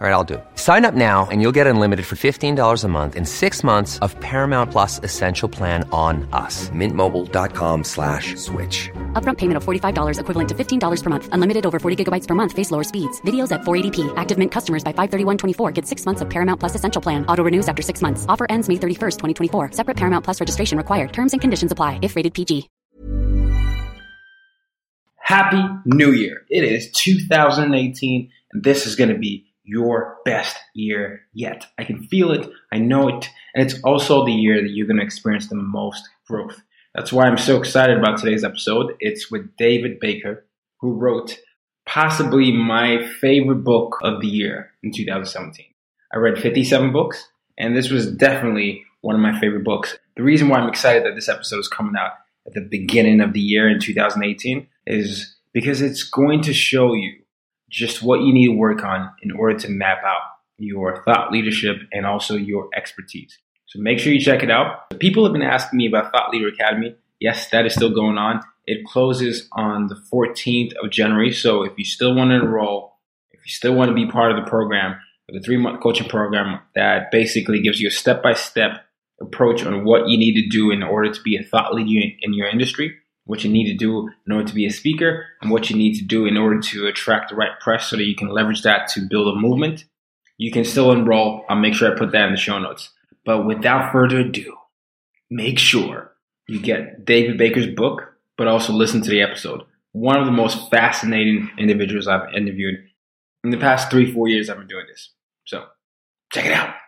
All right, I'll do it. Sign up now and you'll get unlimited for $15 a month in six months of Paramount Plus Essential Plan on us. Mintmobile.com slash switch. Upfront payment of $45 equivalent to $15 per month. Unlimited over 40 gigabytes per month. Face lower speeds. Videos at 480p. Active Mint customers by 531.24 get six months of Paramount Plus Essential Plan. Auto renews after six months. Offer ends May 31st, 2024. Separate Paramount Plus registration required. Terms and conditions apply if rated PG. Happy New Year. It is 2018 and this is going to be your best year yet. I can feel it. I know it. And it's also the year that you're going to experience the most growth. That's why I'm so excited about today's episode. It's with David Baker, who wrote possibly my favorite book of the year in 2017. I read 57 books, and this was definitely one of my favorite books. The reason why I'm excited that this episode is coming out at the beginning of the year in 2018 is because it's going to show you just what you need to work on in order to map out your thought leadership and also your expertise. So make sure you check it out. People have been asking me about Thought Leader Academy. Yes, that is still going on. It closes on the 14th of January. So if you still want to enroll, if you still want to be part of the program, the three month coaching program that basically gives you a step by step approach on what you need to do in order to be a thought leader in your industry, what you need to do in order to be a speaker, and what you need to do in order to attract the right press so that you can leverage that to build a movement. You can still enroll. I'll make sure I put that in the show notes. But without further ado, make sure you get David Baker's book, but also listen to the episode. One of the most fascinating individuals I've interviewed in the past three, four years I've been doing this. So check it out.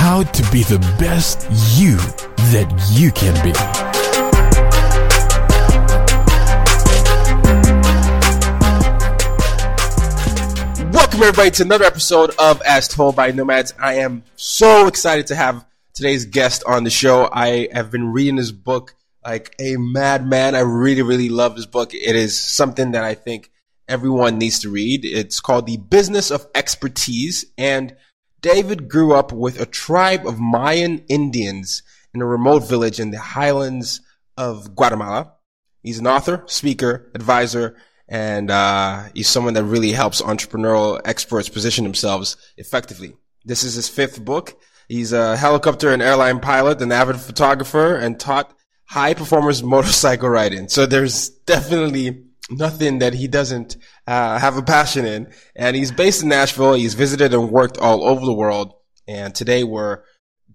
how to be the best you that you can be. Welcome everybody to another episode of As Told by Nomads. I am so excited to have today's guest on the show. I have been reading this book like a madman. I really, really love this book. It is something that I think everyone needs to read. It's called The Business of Expertise and David grew up with a tribe of Mayan Indians in a remote village in the highlands of Guatemala. He's an author, speaker, advisor, and uh, he's someone that really helps entrepreneurial experts position themselves effectively. This is his fifth book. He's a helicopter and airline pilot, an avid photographer, and taught high performance motorcycle riding. So there's definitely nothing that he doesn't uh, have a passion in. And he's based in Nashville. He's visited and worked all over the world. And today we're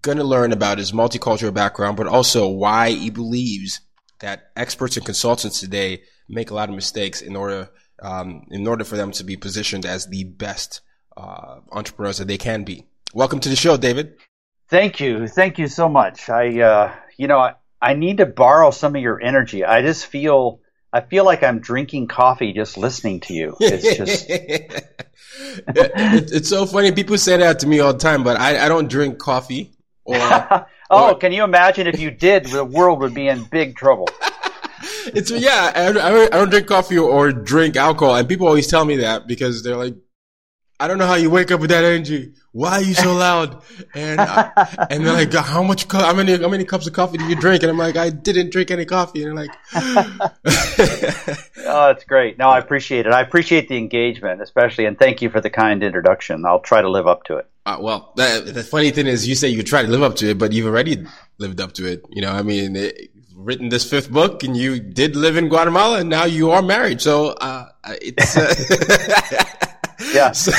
going to learn about his multicultural background, but also why he believes that experts and consultants today make a lot of mistakes in order um, in order for them to be positioned as the best uh, entrepreneurs that they can be. Welcome to the show, David. Thank you, thank you so much. I, uh, you know, I, I need to borrow some of your energy. I just feel I feel like I'm drinking coffee just listening to you. It's just. it's so funny. People say that to me all the time, but I, I don't drink coffee. Or, oh, or, can you imagine if you did? The world would be in big trouble. it's yeah. I, I don't drink coffee or drink alcohol, and people always tell me that because they're like, I don't know how you wake up with that energy. Why are you so loud? And I, and they're like, how much, how many, how many cups of coffee did you drink? And I'm like, I didn't drink any coffee. And they're like, oh, it's great. No, I appreciate it. I appreciate the engagement, especially, and thank you for the kind introduction. I'll try to live up to it. Uh, well, the, the, funny thing is, you say you try to live up to it, but you've already lived up to it. You know, I mean, it, written this fifth book, and you did live in Guatemala, and now you are married. So uh, it's uh, yeah. So,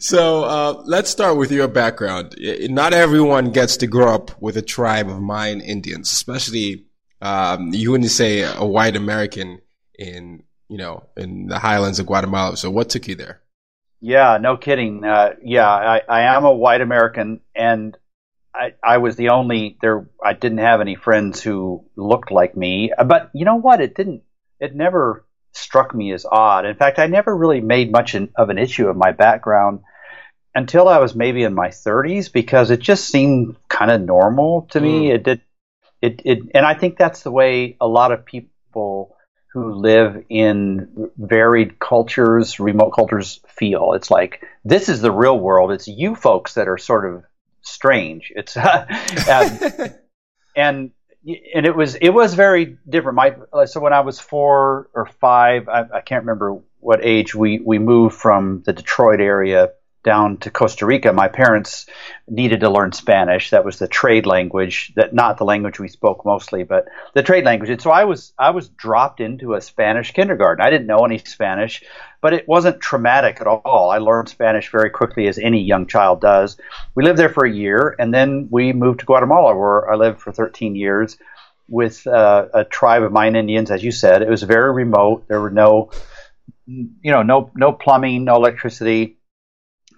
so uh, let's start with your background. Not everyone gets to grow up with a tribe of Mayan Indians, especially um, you wouldn't say a white American in you know in the highlands of Guatemala. So what took you there? Yeah, no kidding. Uh, yeah, I, I am a white American, and I, I was the only there. I didn't have any friends who looked like me. But you know what? It didn't. It never struck me as odd. In fact, I never really made much in, of an issue of my background until I was maybe in my 30s because it just seemed kind of normal to me. Mm. It did. It, it and I think that's the way a lot of people who live in varied cultures, remote cultures feel. It's like this is the real world. It's you folks that are sort of strange. It's and, and and it was it was very different. My so when I was four or five, I, I can't remember what age we we moved from the Detroit area down to Costa Rica, my parents needed to learn Spanish. That was the trade language, that not the language we spoke mostly, but the trade language. And so I was I was dropped into a Spanish kindergarten. I didn't know any Spanish, but it wasn't traumatic at all. I learned Spanish very quickly, as any young child does. We lived there for a year, and then we moved to Guatemala, where I lived for 13 years with uh, a tribe of Mayan Indians, as you said. It was very remote. There were no, you know, no no plumbing, no electricity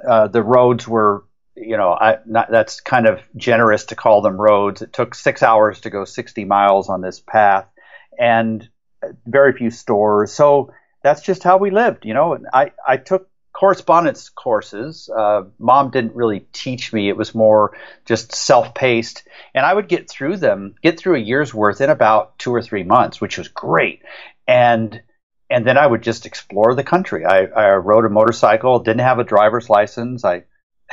uh, the roads were, you know, I, not, that's kind of generous to call them roads. It took six hours to go 60 miles on this path and very few stores. So that's just how we lived, you know. And I, I took correspondence courses. Uh, mom didn't really teach me. It was more just self-paced. And I would get through them, get through a year's worth in about two or three months, which was great. And and then I would just explore the country. I, I rode a motorcycle, didn't have a driver's license. I,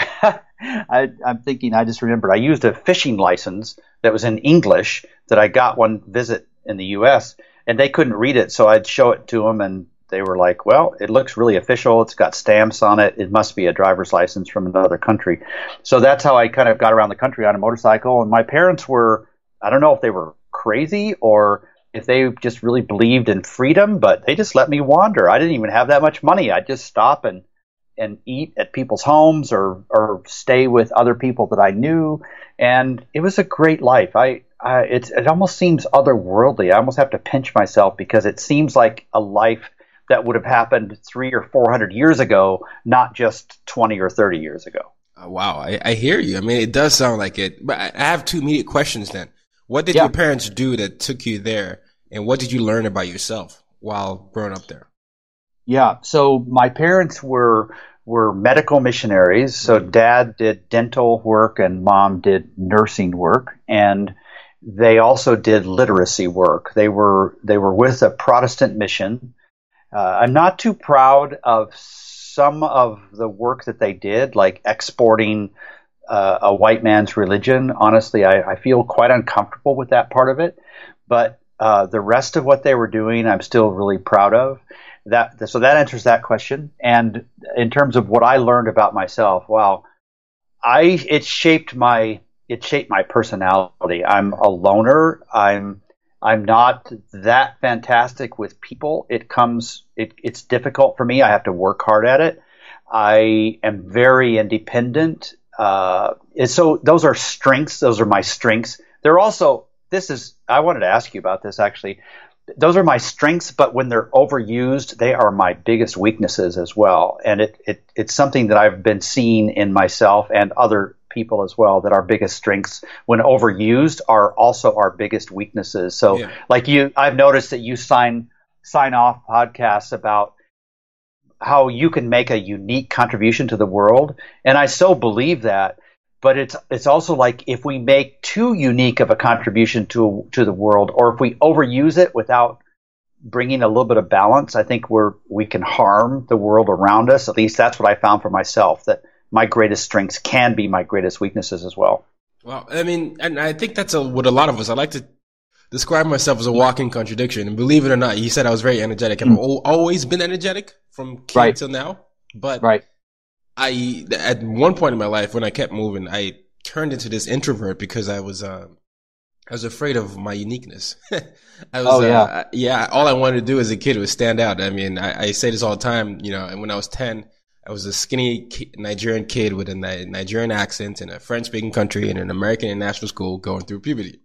I, am thinking, I just remembered I used a fishing license that was in English that I got one visit in the U.S. and they couldn't read it, so I'd show it to them, and they were like, "Well, it looks really official. It's got stamps on it. It must be a driver's license from another country." So that's how I kind of got around the country on a motorcycle. And my parents were, I don't know if they were crazy or if they just really believed in freedom, but they just let me wander. I didn't even have that much money. I'd just stop and and eat at people's homes or or stay with other people that I knew, and it was a great life. I, I it it almost seems otherworldly. I almost have to pinch myself because it seems like a life that would have happened three or four hundred years ago, not just twenty or thirty years ago. Uh, wow, I, I, hear you. I mean, it does sound like it. But I have two immediate questions then. What did yeah. your parents do that took you there? And what did you learn about yourself while growing up there? Yeah. So my parents were were medical missionaries. So mm-hmm. dad did dental work and mom did nursing work and they also did literacy work. They were they were with a Protestant mission. Uh, I'm not too proud of some of the work that they did, like exporting uh, a white man's religion. Honestly, I, I, feel quite uncomfortable with that part of it. But uh, the rest of what they were doing, I'm still really proud of. That so that answers that question. And in terms of what I learned about myself, wow, I it shaped my it shaped my personality. I'm a loner. I'm I'm not that fantastic with people. It comes it, it's difficult for me. I have to work hard at it. I am very independent uh, so those are strengths. Those are my strengths. They're also this is I wanted to ask you about this actually. Those are my strengths, but when they're overused, they are my biggest weaknesses as well. And it, it it's something that I've been seeing in myself and other people as well that our biggest strengths when overused are also our biggest weaknesses. So yeah. like you I've noticed that you sign sign off podcasts about how you can make a unique contribution to the world. And I so believe that. But it's it's also like if we make too unique of a contribution to to the world, or if we overuse it without bringing a little bit of balance, I think we're we can harm the world around us. At least that's what I found for myself. That my greatest strengths can be my greatest weaknesses as well. Well, I mean, and I think that's a, what a lot of us. I like to describe myself as a walking contradiction. And believe it or not, you said I was very energetic. and I've mm. always been energetic from kid right. till now. But right. I, at one point in my life, when I kept moving, I turned into this introvert because I was, uh, I was afraid of my uniqueness. I was, Oh, yeah. uh, yeah. All I wanted to do as a kid was stand out. I mean, I, I say this all the time. You know, and when I was ten, I was a skinny ki- Nigerian kid with a Ni- Nigerian accent in a French-speaking country in an American international school going through puberty.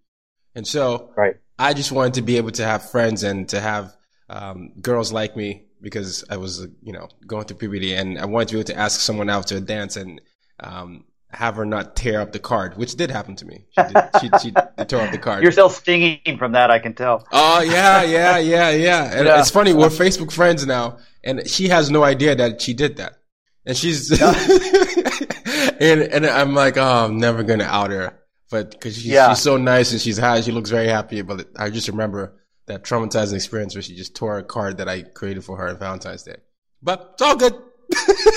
And so, Right. I just wanted to be able to have friends and to have um, girls like me because I was, you know, going through puberty, and I wanted to be able to ask someone out to a dance and um, have her not tear up the card, which did happen to me. She, did, she, she tore up the card. You're still stinging from that, I can tell. Oh yeah, yeah, yeah, yeah. And Yeah. it's funny, we're Facebook friends now, and she has no idea that she did that. And she's, and and I'm like, oh, I'm never gonna out her, but because she's, Yeah. she's so nice and she's high, she looks very happy. But I just remember that traumatizing experience where she just tore a card that I created for her on Valentine's Day. But it's all good.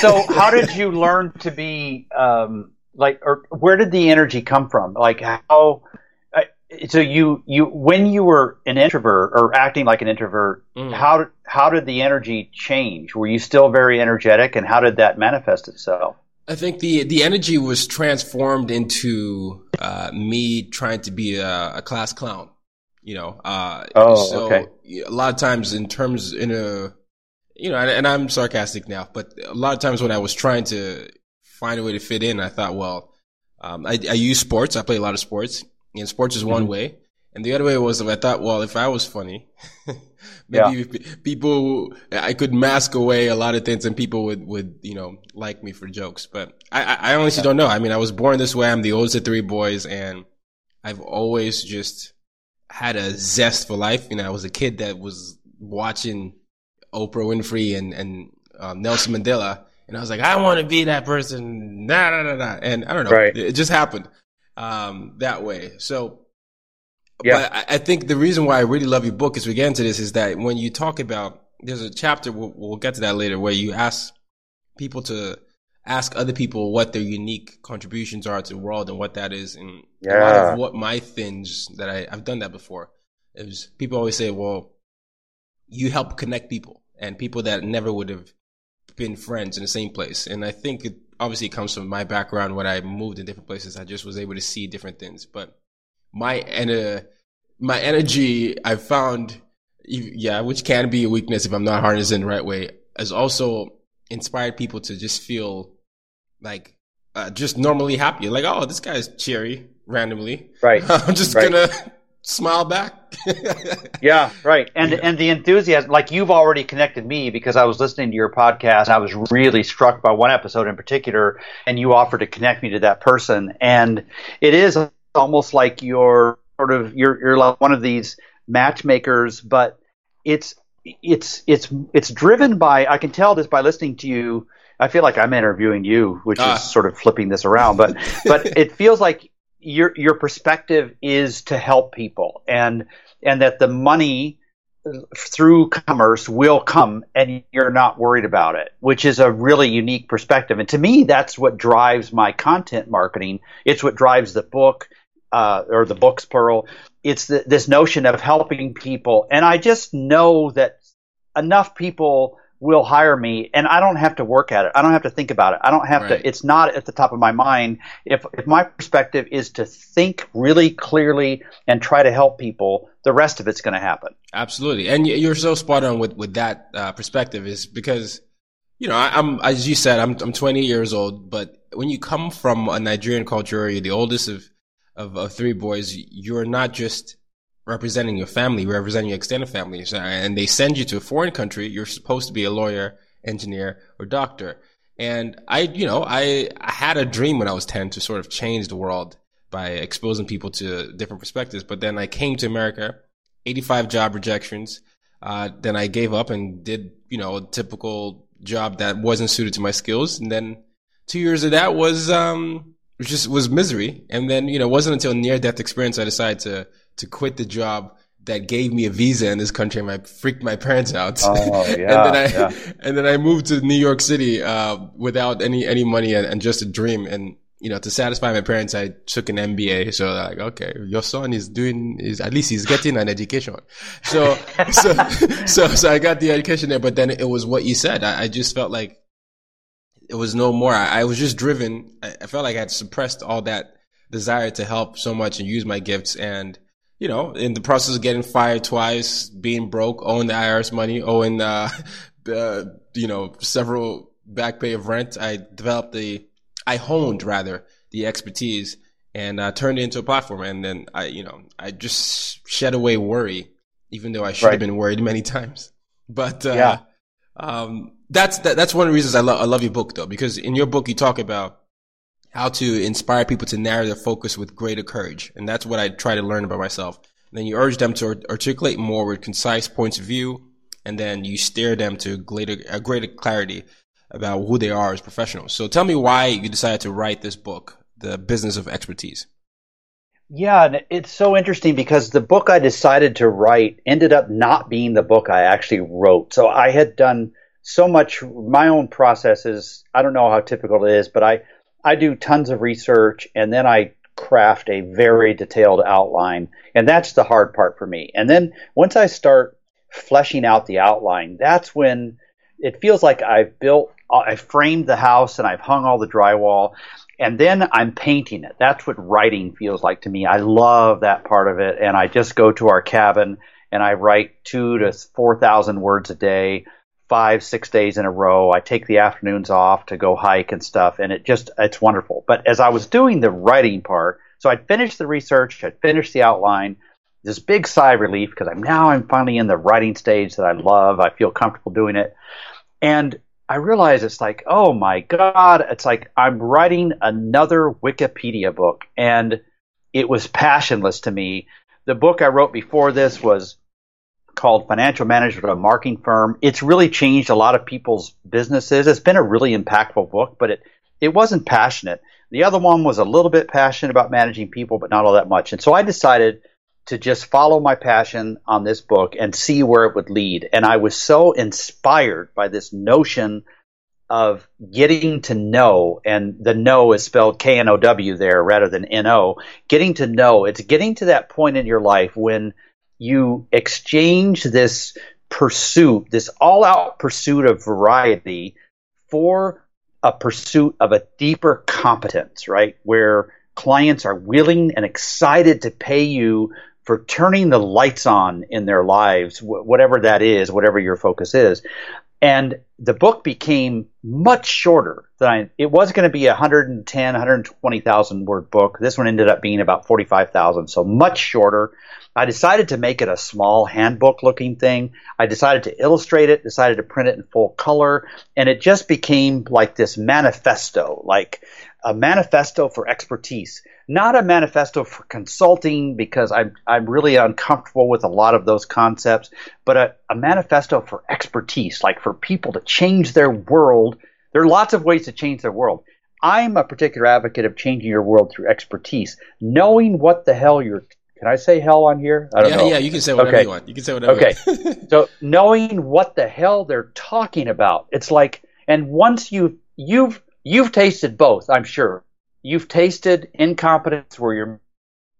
So, how did you learn to be um, like, or where did the energy come from? Like, how? So you you when you were an introvert or acting like an introvert, Mm. how how did the energy change? Were you still very energetic, and how did that manifest itself? I think the the energy was transformed into uh, me trying to be a, a class clown. You know, uh, Oh, so okay. a lot of times in terms in a you know, and, and I'm sarcastic now, but a lot of times when I was trying to find a way to fit in, I thought, well, um, I, I use sports. I play a lot of sports, and sports is Mm-hmm. one way. And the other way was I thought, well, if I was funny, maybe if people, I could mask away a lot of things and people would, would, you know, like me for jokes. But I, I honestly don't know. I mean, I was born this way. I'm the oldest of three boys and I've always just had a zest for life. You know, I was a kid that was watching Oprah Winfrey and, and um, Nelson Mandela. And I was like, I want to be that person. Nah, nah, nah, nah. And I don't know. Right. It just happened, um, that way. So, Yeah. but I, think the reason why I really love your book as we get into this is that when you talk about, there's a chapter, we'll, we'll get to that later, where you ask people to ask other people what their unique contributions are to the world and what that is. And a lot of what my things that I, I've done that before is people always say, well, you help connect people and people that never would have been friends in the same place. And I think it obviously comes from my background when I moved in different places. I just was able to see different things. But my and my energy, I found, yeah, which can be a weakness if I'm not harnessing the right way, has also inspired people to just feel like uh, just normally happy. Like, oh, this guy's cheery randomly. Right. I'm just Right. gonna smile back. Yeah, right. And and the enthusiasm, like you've already connected me because I was listening to your podcast and I was really struck by one episode in particular, and you offered to connect me to that person. And it is almost like you're sort of you're you're like one of these matchmakers, but it's it's it's it's driven by I can tell this by listening to you. I feel like I'm interviewing you, which Ah. is sort of flipping this around, but but it feels like your your perspective is to help people and and that the money through commerce will come and you're not worried about it, which is a really unique perspective. And to me, that's what drives my content marketing. It's what drives the book, uh, or the books plural. It's the, this notion of helping people. And I just know that enough people will hire me and I don't have to work at it. I don't have to think about it. I don't have Right. to, it's not at the top of my mind. If, if my perspective is to think really clearly and try to help people, the rest of it's going to happen. Absolutely, and you're so spot on with with that uh, perspective. Is because you know I, I'm as you said I'm I'm 20 years old, but when you come from a Nigerian culture, you're the oldest of of, of three boys. You're not just representing your family, representing your extended family, and they send you to a foreign country. You're supposed to be a lawyer, engineer, or doctor. And I, you know, I, I had a dream when I was 10 to sort of change the world by exposing people to different perspectives. But then I came to America, 85 job rejections. Uh, then I gave up and did, you know, a typical job that wasn't suited to my skills. And then two years of that was, um, was just was misery. And then, you know, it wasn't until near death experience I decided to, to quit the job that gave me a visa in this country and I freaked my parents out. Oh, yeah, and then I, yeah. and then I moved to New York City, uh, without any, any money and, and just a dream. And, you know, to satisfy my parents, I took an MBA. So like, okay, your son is doing, is at least he's getting an education. So, so, so, so I got the education there, but then it was what you said. I, I just felt like it was no more. I, I was just driven. I, I felt like I had suppressed all that, desire to help so much and use my gifts. And, you know, in the process of getting fired twice, being broke, owing the IRS money, owing, uh, uh, you know, several back pay of rent, I developed the, I honed rather the expertise and uh, turned it into a platform. And then I, you know, I just shed away worry, even though I should right. have been worried many times. But uh, yeah. um, that's that, that's one of the reasons I love I love your book though, because in your book you talk about how to inspire people to narrow their focus with greater courage, and that's what I try to learn about myself. And then you urge them to articulate more with concise points of view, and then you steer them to greater a greater clarity about who they are as professionals. So tell me why you decided to write this book, The Business of Expertise. Yeah, it's so interesting because the book I decided to write ended up not being the book I actually wrote. So I had done so much my own processes. I don't know how typical it is, but I I do tons of research and then I craft a very detailed outline, and that's the hard part for me. And then once I start fleshing out the outline, that's when it feels like I've built I framed the house and I've hung all the drywall and then I'm painting it. That's what writing feels like to me. I love that part of it. And I just go to our cabin and I write two to 4,000 words a day, five, six days in a row. I take the afternoons off to go hike and stuff. And it just, it's wonderful. But as I was doing the writing part, so I'd finished the research, I'd finished the outline, this big sigh of relief because I'm now I'm finally in the writing stage that I love. I feel comfortable doing it. And I realize it's like, oh my God, it's like I'm writing another Wikipedia book. And it was passionless to me. The book I wrote before this was called Financial Management of a Marketing Firm. It's really changed a lot of people's businesses. It's been a really impactful book, but it, it wasn't passionate. The other one was a little bit passionate about managing people, but not all that much. And so I decided to just follow my passion on this book and see where it would lead. And I was so inspired by this notion of getting to know, and the know is spelled K N O W there rather than N O, getting to know. It's getting to that point in your life when you exchange this pursuit, this all out pursuit of variety for a pursuit of a deeper competence, right? Where clients are willing and excited to pay you for turning the lights on in their lives, whatever that is, whatever your focus is. And the book became much shorter than I, it was going to be a 110, 120,000 word book. This one ended up being about 45,000, so much shorter. I decided to make it a small handbook looking thing. I decided to illustrate it, decided to print it in full color, and it just became like this manifesto, like a manifesto for expertise not a manifesto for consulting because I'm I'm really uncomfortable with a lot of those concepts, but a, a manifesto for expertise, like for people to change their world. There are lots of ways to change their world. I'm a particular advocate of changing your world through expertise, knowing what the hell you're. Can I say hell on here? I don't yeah, know. Yeah, you can say whatever okay. you want. You can say whatever. Okay. so knowing what the hell they're talking about, it's like, and once you you've you've tasted both, I'm sure you've tasted incompetence where you're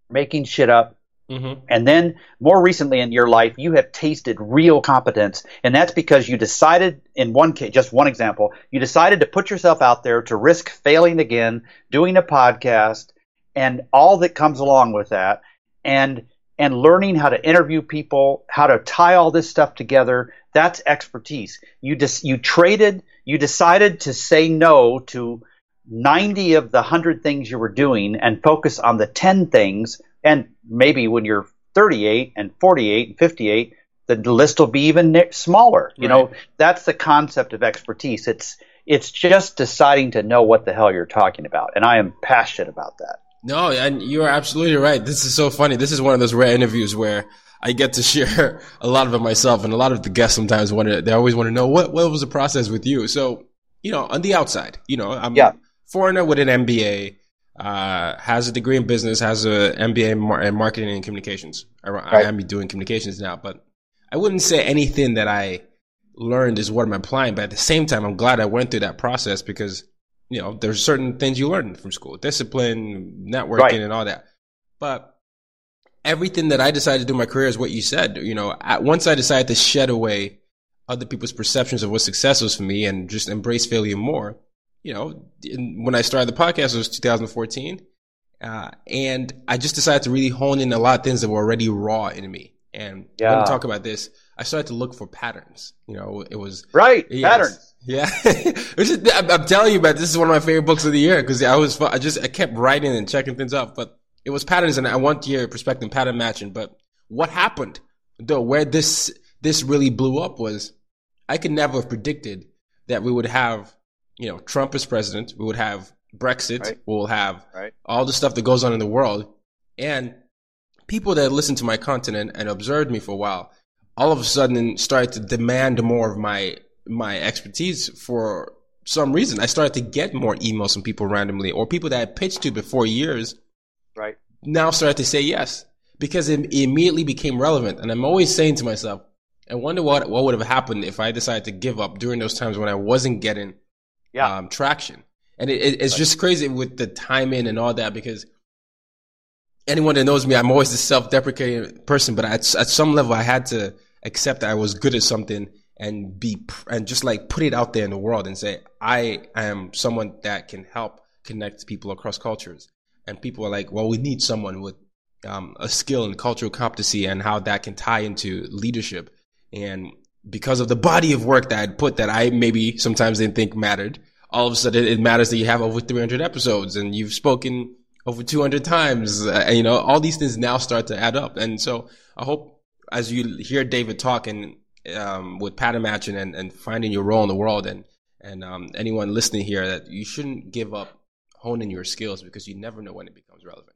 making shit up. Mm-hmm. And then more recently in your life, you have tasted real competence. And that's because you decided, in one case, just one example, you decided to put yourself out there to risk failing again, doing a podcast, and all that comes along with that. And and learning how to interview people, how to tie all this stuff together, that's expertise. You just you traded, you decided to say no to 90 of the 100 things you were doing and focus on the 10 things. And maybe when you're 38 and 48 and 58, the list will be even smaller. You right. know, that's the concept of expertise. It's it's just deciding to know what the hell you're talking about, and I am passionate about that. No, and you are absolutely right. This is so funny. This is one of those rare interviews where I get to share a lot of it myself, and a lot of the guests sometimes want to. They always want to know what what was the process with you. So, you know, on the outside, you know, I'm yeah foreigner with an MBA, uh, has a degree in business, has an MBA in, mar- in marketing and communications. I, right. I am doing communications now, but I wouldn't say anything that I learned is what I'm applying. But at the same time, I'm glad I went through that process because you know there's certain things you learn from school, discipline, networking, right. and all that. But everything that I decided to do in my career is what you said. You know, at, once I decided to shed away other people's perceptions of what success was for me and just embrace failure more, you know, when I started the podcast, it was 2014. Uh, and I just decided to really hone in a lot of things that were already raw in me. And Yeah. when we talk about this, I started to look for patterns. You know, it was Right. Yes. Patterns. Yeah, is- I'm, I'm telling you, about this is one of my favorite books of the year because I was I just I kept writing and checking things up, but it was patterns, and I want your perspective, and pattern matching. But what happened though, where this this really blew up was I could never have predicted that we would have you know Trump as president, we would have Brexit, Right. we'll have Right. all the stuff that goes on in the world, and people that listened to my content and, and observed me for a while, all of a sudden started to demand more of my my expertise for some reason. I started to get more emails from people randomly, or people that I pitched to before years Right. now started to say yes because it immediately became relevant. And I'm always saying to myself, I wonder what what would have happened if I decided to give up during those times when I wasn't getting Yeah. um, traction. And it, it, it's just crazy with the timing and all that because anyone that knows me, I'm always this self-deprecating person. But at, at some level, I had to accept that I was good at something and be and just like put it out there in the world and say I am someone that can help connect people across cultures. And people are like, well, we need someone with um, a skill and cultural competency and how that can tie into leadership. And because of the body of work that I'd put that I maybe sometimes didn't think mattered, all of a sudden it matters that you have over 300 episodes and you've spoken over 200 times. Uh, and, you know, all these things now start to add up. And so I hope as you hear David talk and um, with pattern matching and, and finding your role in the world and, and um, anyone listening here that you shouldn't give up honing your skills because you never know when it becomes relevant.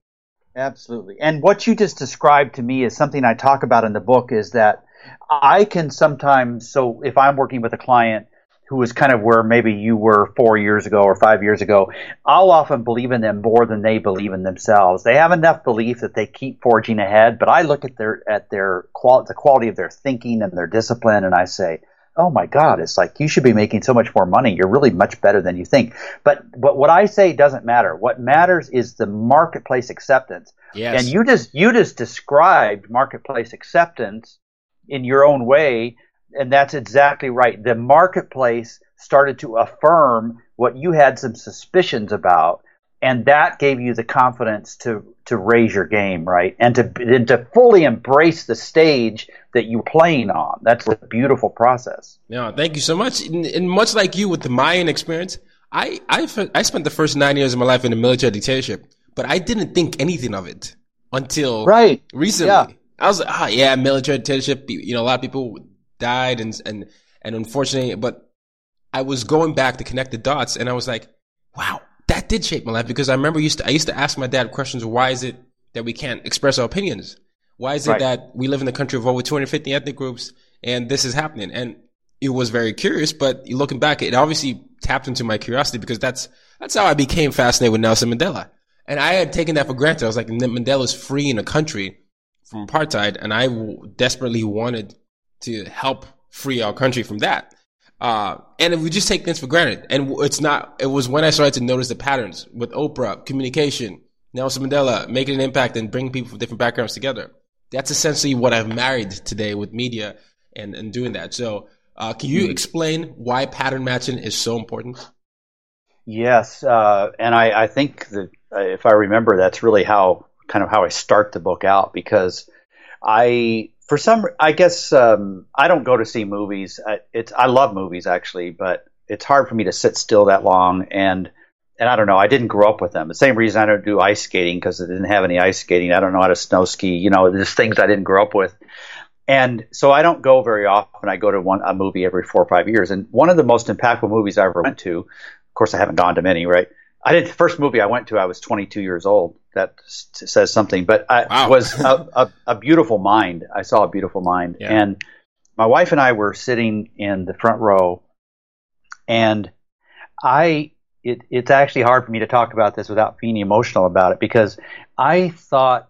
Absolutely. And what you just described to me is something I talk about in the book is that I can sometimes, so if I'm working with a client who is kind of where maybe you were four years ago or five years ago, I'll often believe in them more than they believe in themselves. They have enough belief that they keep forging ahead, but I look at their, at their quality, the quality of their thinking and their discipline and I say, oh my God, it's like you should be making so much more money. You're really much better than you think. But, but what I say doesn't matter. What matters is the marketplace acceptance. Yes. And you just you just described marketplace acceptance in your own way, and that's exactly right. The marketplace started to affirm what you had some suspicions about, and that gave you the confidence to to raise your game, right? And to and to fully embrace the stage that you're playing on. That's a beautiful process. No, thank you so much. And, and much like you with the Mayan experience, I, I, I spent the first nine years of my life in a military dictatorship, but I didn't think anything of it until Right. recently. Yeah. I was like, ah, yeah, military dictatorship. You know, a lot of people died and, and, and unfortunately, but I was going back to connect the dots and I was like, wow, that did shape my life because I remember used to, I used to ask my dad questions. Why is it that we can't express our opinions? Why is it Right. that we live in a country of over 250 ethnic groups and this is happening? And it was very curious, but looking back, it obviously tapped into my curiosity because that's, that's how I became fascinated with Nelson Mandela. And I had taken that for granted. I was like, Mandela's free in a country from apartheid, and I w- desperately wanted to help free our country from that. Uh, and we just take things for granted. And it's not, it was when I started to notice the patterns with Oprah, communication, Nelson Mandela, making an impact and bringing people from different backgrounds together. That's essentially what I've married today with media and, and doing that. So, uh, can you explain why pattern matching is so important? Yes, uh, and I, I think that uh, if I remember, that's really how kind of how I start the book out because I, for some, I guess um, I don't go to see movies. I, it's I love movies actually, but it's hard for me to sit still that long and. And I don't know. I didn't grow up with them. The same reason I don't do ice skating because I didn't have any ice skating. I don't know how to snow ski. You know, there's things I didn't grow up with. And so I don't go very often. I go to one a movie every four or five years. And one of the most impactful movies I ever went to, of course, I haven't gone to many, right? I did the first movie I went to. I was 22 years old. That says something. But I Wow. was a, a, a beautiful mind. I saw a beautiful mind, Yeah. and my wife and I were sitting in the front row, and I. It, it's actually hard for me to talk about this without being emotional about it because I thought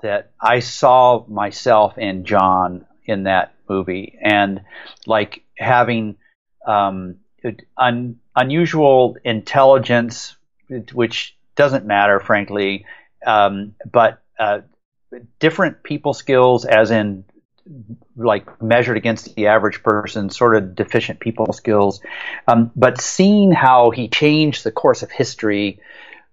that I saw myself and John in that movie, and like having um, un, unusual intelligence, which doesn't matter, frankly, um, but uh, different people skills, as in like measured against the average person, sort of deficient people skills. Um, but seeing how he changed the course of history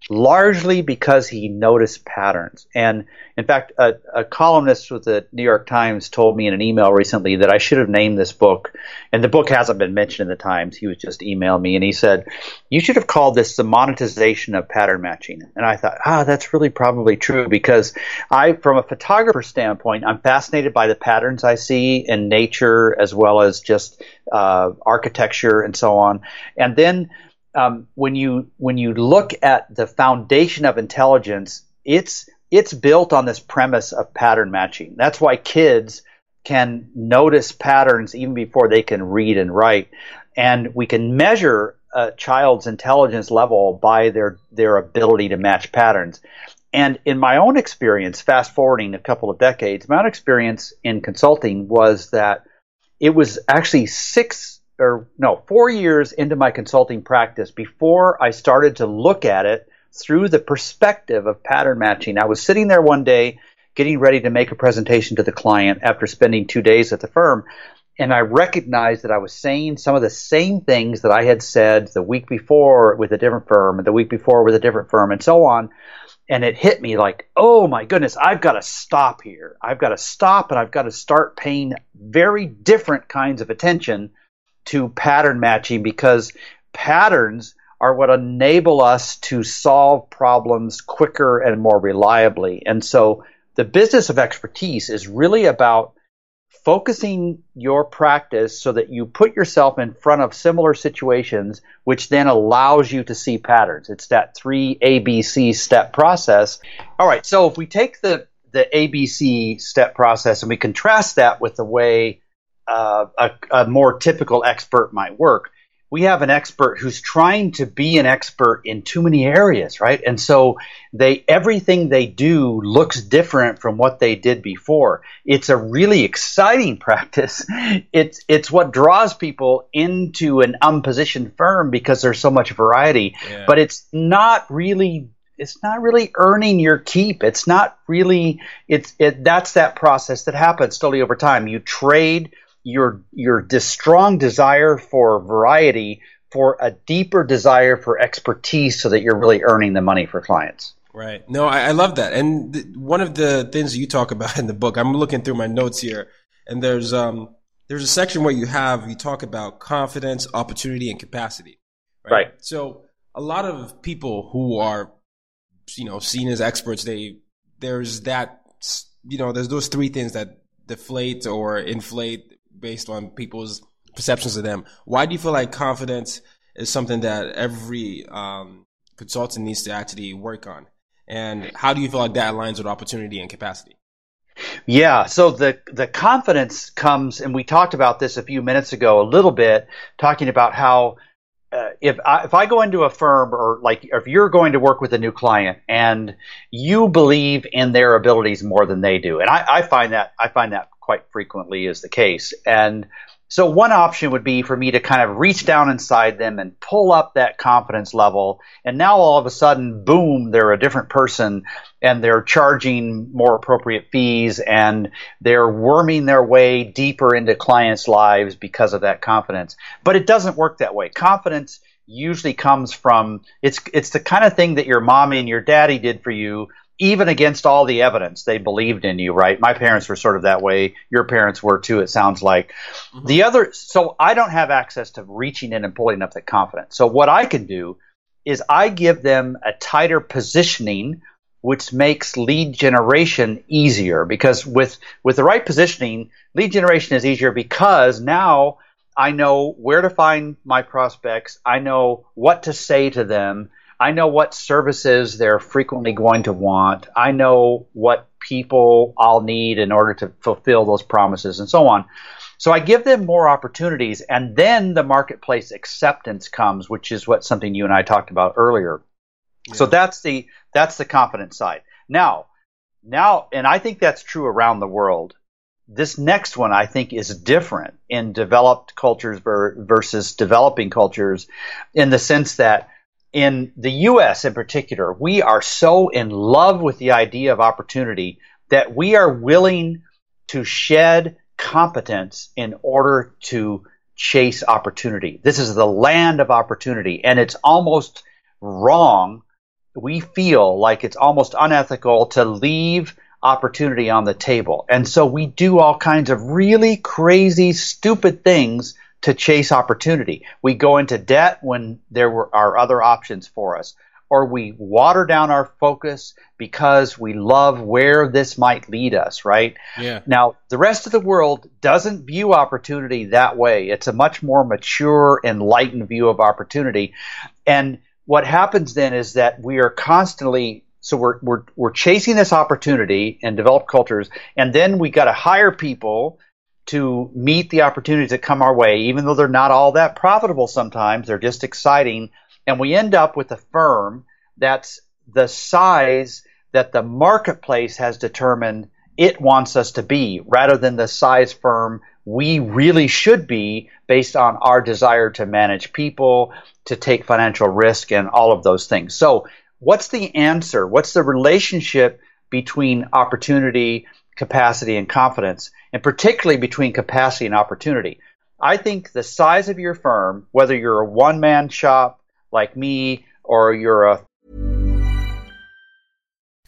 largely because he noticed patterns. And in fact, a, a, columnist with the New York Times told me in an email recently that I should have named this book, and the book hasn't been mentioned in the Times. He was just emailed me and he said, You should have called this the monetization of pattern matching. And I thought, ah, that's really probably true because I, from a photographer standpoint, I'm fascinated by the patterns I see in nature as well as just uh, architecture and so on. And then um, when you when you look at the foundation of intelligence, it's it's built on this premise of pattern matching. That's why kids can notice patterns even before they can read and write, and we can measure a child's intelligence level by their their ability to match patterns. And in my own experience, fast forwarding a couple of decades, my own experience in consulting was that it was actually six or no, four years into my consulting practice before I started to look at it through the perspective of pattern matching. I was sitting there one day getting ready to make a presentation to the client after spending two days at the firm. And I recognized that I was saying some of the same things that I had said the week before with a different firm, and the week before with a different firm, and so on. And it hit me like, oh my goodness, I've got to stop here. I've got to stop and I've got to start paying very different kinds of attention to pattern matching because patterns are what enable us to solve problems quicker and more reliably. And so the business of expertise is really about focusing your practice so that you put yourself in front of similar situations, which then allows you to see patterns. It's that three ABC step process. All right, so if we take the, the ABC step process and we contrast that with the way uh, a, a more typical expert might work. We have an expert who's trying to be an expert in too many areas, right? And so they everything they do looks different from what they did before. It's a really exciting practice. It's it's what draws people into an unpositioned firm because there's so much variety. Yeah. But it's not really it's not really earning your keep. It's not really it's it that's that process that happens slowly over time. You trade your your strong desire for variety for a deeper desire for expertise so that you're really earning the money for clients. Right. No, I, I love that. And th- one of the things you talk about in the book, I'm looking through my notes here, and there's um there's a section where you have you talk about confidence, opportunity, and capacity. Right. right. So a lot of people who are you know seen as experts, they there's that you know there's those three things that deflate or inflate based on people's perceptions of them. Why do you feel like confidence is something that every um, consultant needs to actually work on? And how do you feel like that aligns with opportunity and capacity? Yeah, so the the confidence comes, and we talked about this a few minutes ago a little bit, talking about how uh, if I, if I go into a firm or like if you're going to work with a new client and you believe in their abilities more than they do, and I, I find that I find that quite frequently is the case. And so one option would be for me to kind of reach down inside them and pull up that confidence level. And now all of a sudden, boom, they're a different person and they're charging more appropriate fees and they're worming their way deeper into clients' lives because of that confidence. But it doesn't work that way. Confidence usually comes from it's it's the kind of thing that your mommy and your daddy did for you even against all the evidence, they believed in you, right? My parents were sort of that way. Your parents were too, it sounds like. Mm-hmm. The other, so I don't have access to reaching in and pulling up that confidence. So what I can do is I give them a tighter positioning, which makes lead generation easier because with, with the right positioning, lead generation is easier because now I know where to find my prospects. I know what to say to them I know what services they're frequently going to want. I know what people I'll need in order to fulfill those promises and so on. So I give them more opportunities and then the marketplace acceptance comes, which is what something you and I talked about earlier. Yeah. So that's the that's the confidence side. Now, now and I think that's true around the world. This next one I think is different in developed cultures versus developing cultures in the sense that in the US in particular, we are so in love with the idea of opportunity that we are willing to shed competence in order to chase opportunity. This is the land of opportunity, and it's almost wrong we feel like it's almost unethical to leave opportunity on the table. And so we do all kinds of really crazy, stupid things to chase opportunity. We go into debt when there were, are other options for us. Or we water down our focus because we love where this might lead us, right? Yeah. Now, the rest of the world doesn't view opportunity that way. It's a much more mature, enlightened view of opportunity. And what happens then is that we are constantly so we're we're we're chasing this opportunity in developed cultures, and then we got to hire people to meet the opportunities that come our way, even though they're not all that profitable sometimes. They're just exciting. And we end up with a firm that's the size that the marketplace has determined it wants us to be rather than the size firm we really should be based on our desire to manage people, to take financial risk, and all of those things. So, what's the answer? What's the relationship between opportunity, capacity, and confidence? and particularly between capacity and opportunity. I think the size of your firm, whether you're a one man shop like me or you're a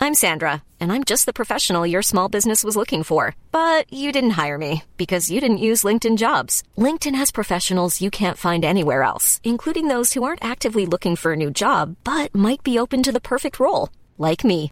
I'm Sandra, and I'm just the professional your small business was looking for. But you didn't hire me because you didn't use LinkedIn jobs. LinkedIn has professionals you can't find anywhere else, including those who aren't actively looking for a new job but might be open to the perfect role, like me.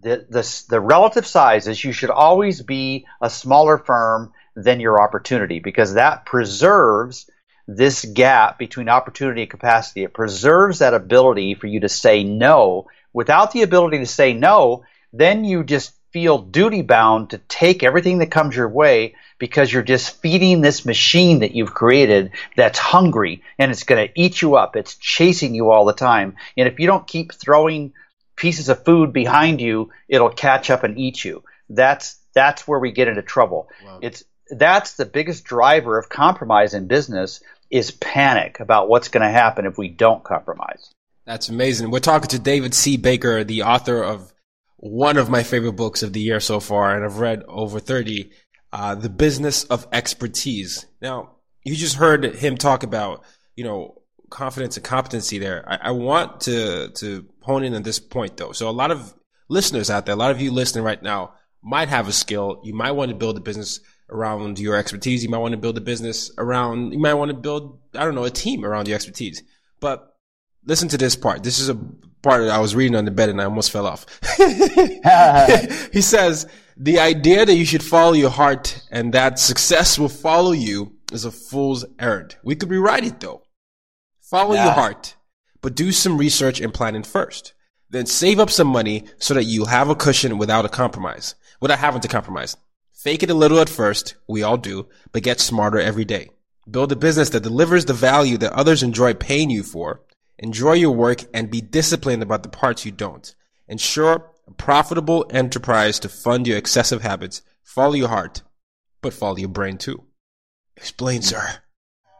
the, the, the relative size is you should always be a smaller firm than your opportunity because that preserves this gap between opportunity and capacity. It preserves that ability for you to say no. Without the ability to say no, then you just feel duty bound to take everything that comes your way because you're just feeding this machine that you've created that's hungry and it's going to eat you up. It's chasing you all the time. And if you don't keep throwing pieces of food behind you, it'll catch up and eat you. That's that's where we get into trouble. Wow. It's that's the biggest driver of compromise in business is panic about what's going to happen if we don't compromise. That's amazing. We're talking to David C. Baker, the author of one of my favorite books of the year so far, and I've read over 30, uh, The Business of Expertise. Now, you just heard him talk about, you know, confidence and competency there. I, I want to to hone in on this point though. So a lot of listeners out there, a lot of you listening right now might have a skill. You might want to build a business around your expertise. You might want to build a business around, you might want to build, I don't know, a team around your expertise. But listen to this part. This is a part that I was reading on the bed and I almost fell off. he says, the idea that you should follow your heart and that success will follow you is a fool's errand. We could rewrite it though. Follow your heart, but do some research and planning first. Then save up some money so that you have a cushion without a compromise, without having to compromise. Fake it a little at first. We all do, but get smarter every day. Build a business that delivers the value that others enjoy paying you for. Enjoy your work and be disciplined about the parts you don't. Ensure a profitable enterprise to fund your excessive habits. Follow your heart, but follow your brain too. Explain, sir.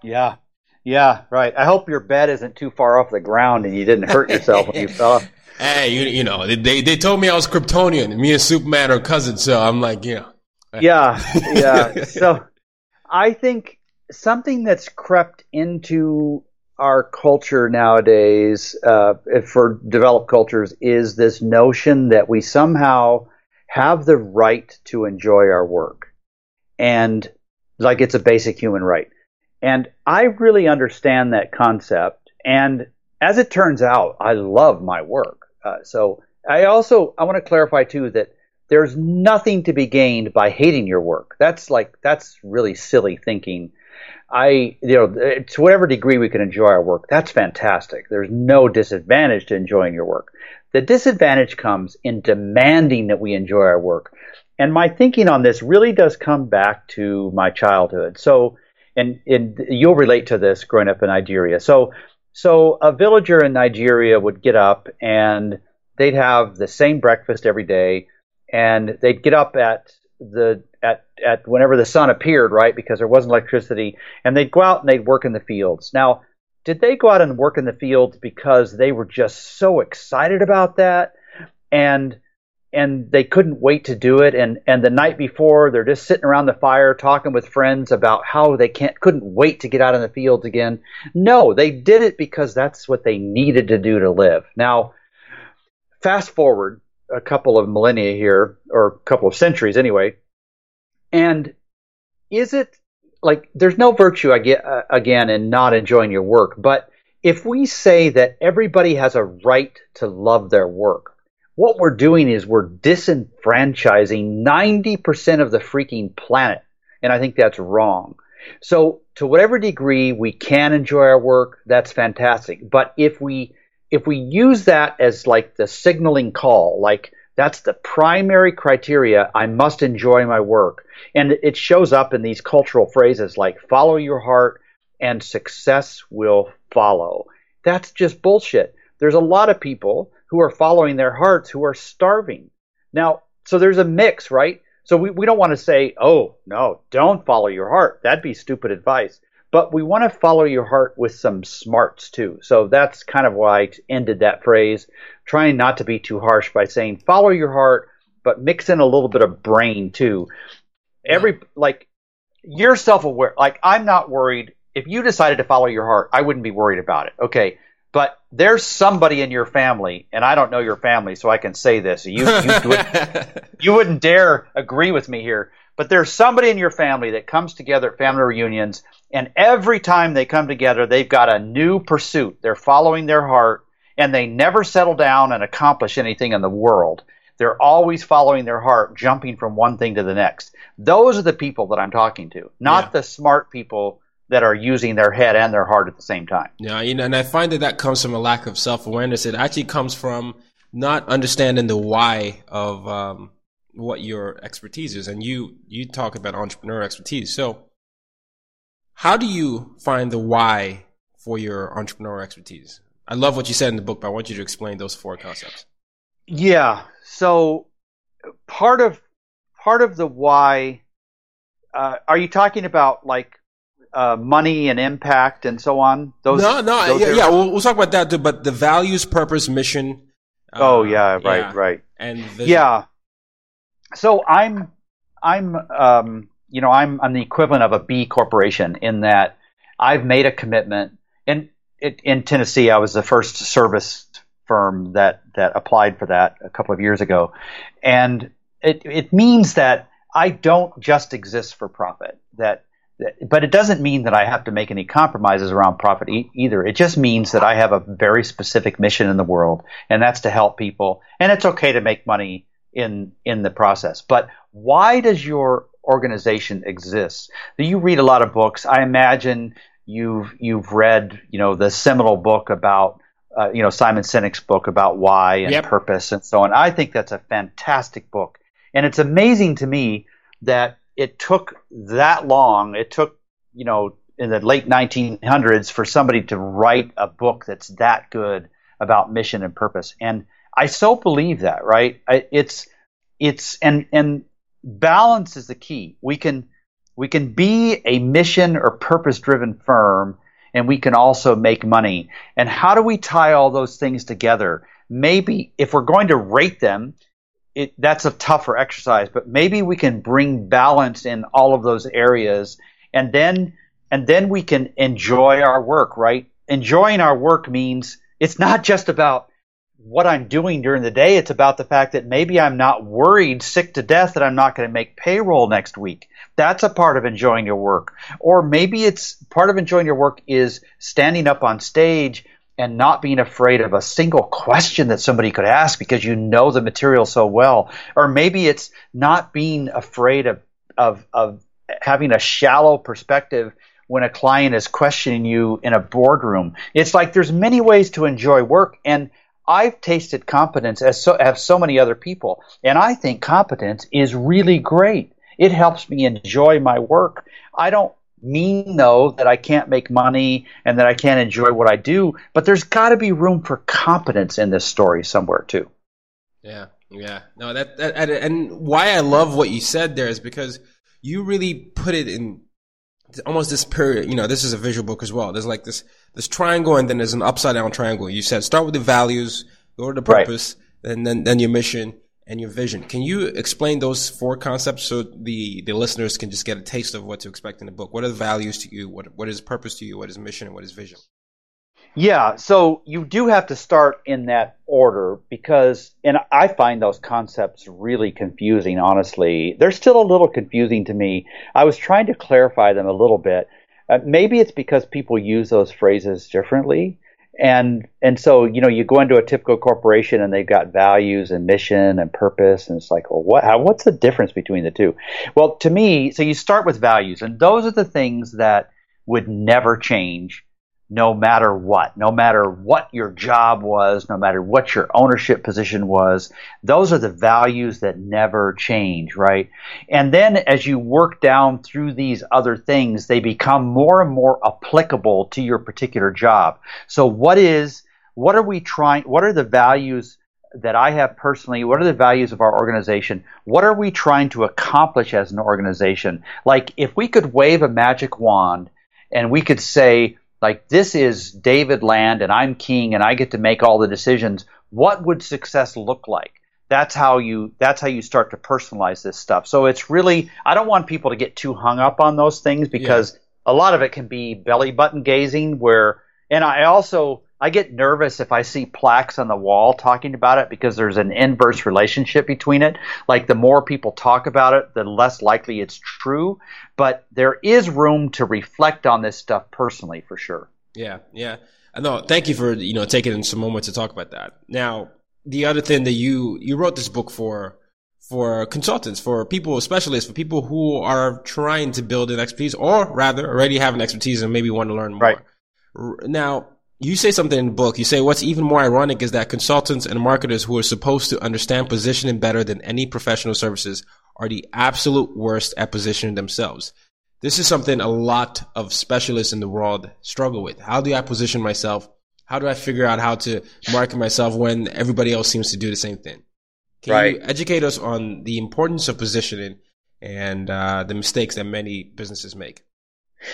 Yeah. Yeah, right. I hope your bed isn't too far off the ground and you didn't hurt yourself when you fell off. Hey, you, you know, they, they told me I was Kryptonian. Me and Superman are cousins, so I'm like, know. Yeah, yeah. so I think something that's crept into our culture nowadays, uh, for developed cultures, is this notion that we somehow have the right to enjoy our work. And like it's a basic human right. And I really understand that concept. And as it turns out, I love my work. Uh, so I also I want to clarify too that there's nothing to be gained by hating your work. That's like that's really silly thinking. I, you know, to whatever degree we can enjoy our work, that's fantastic. There's no disadvantage to enjoying your work. The disadvantage comes in demanding that we enjoy our work. And my thinking on this really does come back to my childhood. So, and, and you'll relate to this growing up in Nigeria. So, so a villager in Nigeria would get up and they'd have the same breakfast every day, and they'd get up at the at at whenever the sun appeared, right? Because there wasn't electricity, and they'd go out and they'd work in the fields. Now, did they go out and work in the fields because they were just so excited about that, and and they couldn't wait to do it. And and the night before they're just sitting around the fire talking with friends about how they can't couldn't wait to get out in the fields again. No they did it because that's what they needed to do to live. Now fast forward a couple of millennia here, or a couple of centuries anyway, and is it like there's no virtue I get uh, again in not enjoying your work, but if we say that everybody has a right to love their work, what we're doing is we're disenfranchising 90% of the freaking planet. And I think that's wrong. So, to whatever degree we can enjoy our work, that's fantastic. But if we if we use that as like the signaling call, like that's the primary criteria, I must enjoy my work. And it shows up in these cultural phrases like follow your heart and success will follow. That's just bullshit. There's a lot of people who are following their hearts who are starving. Now, so there's a mix, right? So we, we don't want to say, oh, no, don't follow your heart. That'd be stupid advice but we want to follow your heart with some smarts too. So that's kind of why I ended that phrase, trying not to be too harsh by saying follow your heart, but mix in a little bit of brain too. Every like you're self-aware. Like I'm not worried if you decided to follow your heart, I wouldn't be worried about it. Okay. But there's somebody in your family, and I don't know your family, so I can say this. You you, would, you wouldn't dare agree with me here. But there's somebody in your family that comes together at family reunions, and every time they come together, they've got a new pursuit. They're following their heart, and they never settle down and accomplish anything in the world. They're always following their heart, jumping from one thing to the next. Those are the people that I'm talking to, not yeah. the smart people that are using their head and their heart at the same time. Yeah, you know, and I find that that comes from a lack of self awareness. It actually comes from not understanding the why of um, what your expertise is, and you you talk about entrepreneur expertise. So, how do you find the why for your entrepreneur expertise? I love what you said in the book, but I want you to explain those four concepts. Yeah. So, part of part of the why. Uh, are you talking about like uh, money and impact and so on? Those, no, no, those yeah, yeah we'll, we'll, talk about that too. But the values, purpose, mission. Oh uh, yeah, right, yeah. right. And vision. yeah, so I'm I'm um, you know I'm I'm the equivalent of a B corporation in that I've made a commitment. And in Tennessee, I was the first service firm that that applied for that a couple of years ago, and it it means that I don't just exist for profit. That but it doesn't mean that I have to make any compromises around profit e- either. It just means that I have a very specific mission in the world, and that's to help people. And it's okay to make money in in the process. But why does your organization exist? You read a lot of books. I imagine you've you've read you know the seminal book about uh, you know Simon Sinek's book about why and yep. purpose and so on. I think that's a fantastic book, and it's amazing to me that it took that long. It took you know in the late 1900s for somebody to write a book that's that good about mission and purpose and I so believe that, right? It's it's and and balance is the key. We can we can be a mission or purpose driven firm and we can also make money. And how do we tie all those things together? Maybe if we're going to rate them, it, that's a tougher exercise, but maybe we can bring balance in all of those areas and then and then we can enjoy our work, right? Enjoying our work means it's not just about what I'm doing during the day. It's about the fact that maybe I'm not worried sick to death that I'm not going to make payroll next week. That's a part of enjoying your work. Or maybe it's part of enjoying your work is standing up on stage and not being afraid of a single question that somebody could ask because you know the material so well. Or maybe it's not being afraid of, of, of having a shallow perspective when a client is questioning you in a boardroom. It's like there's many ways to enjoy work and I've tasted competence as so have so many other people and I think competence is really great. It helps me enjoy my work. I don't mean though that I can't make money and that I can't enjoy what I do, but there's got to be room for competence in this story somewhere too. Yeah, yeah. No, that, that and, why I love what you said there is because you really put it in almost this period. You know, this is a visual book as well. There's like this this triangle, and then there's an upside down triangle. You said start with the values, go to the purpose, right. and then then your mission, and your vision. Can you explain those four concepts so the, the listeners can just get a taste of what to expect in the book? What are the values to you? What, what is purpose to you? What is mission and what is vision? Yeah, so you do have to start in that order because, and I find those concepts really confusing, honestly. They're still a little confusing to me. I was trying to clarify them a little bit. Uh, maybe it's because people use those phrases differently and and so you know you go into a typical corporation and they've got values and mission and purpose and it's like well what how, what's the difference between the two? Well to me so you start with values and those are the things that would never change no matter what, no matter what your job was, no matter what your ownership position was. Those are the values that never change, right? And then as you work down through these other things, they become more and more applicable to your particular job. So what is, what are we trying, what are the values that I have personally? What are the values of our organization? What are we trying to accomplish as an organization? Like if we could wave a magic wand and we could say, like this is David Land and I'm king and I get to make all the decisions. What would success look like? That's how you that's how you start to personalize this stuff. So it's really I don't want people to get too hung up on those things because yeah. a lot of it can be belly button gazing where and I also I get nervous if I see plaques on the wall talking about it because there's an inverse relationship between it. Like the more people talk about it, the less likely it's true. But there is room to reflect on this stuff personally for sure. Yeah, yeah. No, thank you for you know taking some moment to talk about that. Now, the other thing that you you wrote this book for for consultants, for people, specialists, for people who are trying to build an expertise, or rather already have an expertise and maybe want to learn more. Right. Now, you say something in the book. You say what's even more ironic is that consultants and marketers who are supposed to understand positioning better than any professional services are the absolute worst at positioning themselves. This is something a lot of specialists in the world struggle with. How do I position myself? How do I figure out how to market myself when everybody else seems to do the same thing? Can right. you educate us on the importance of positioning and uh, the mistakes that many businesses make?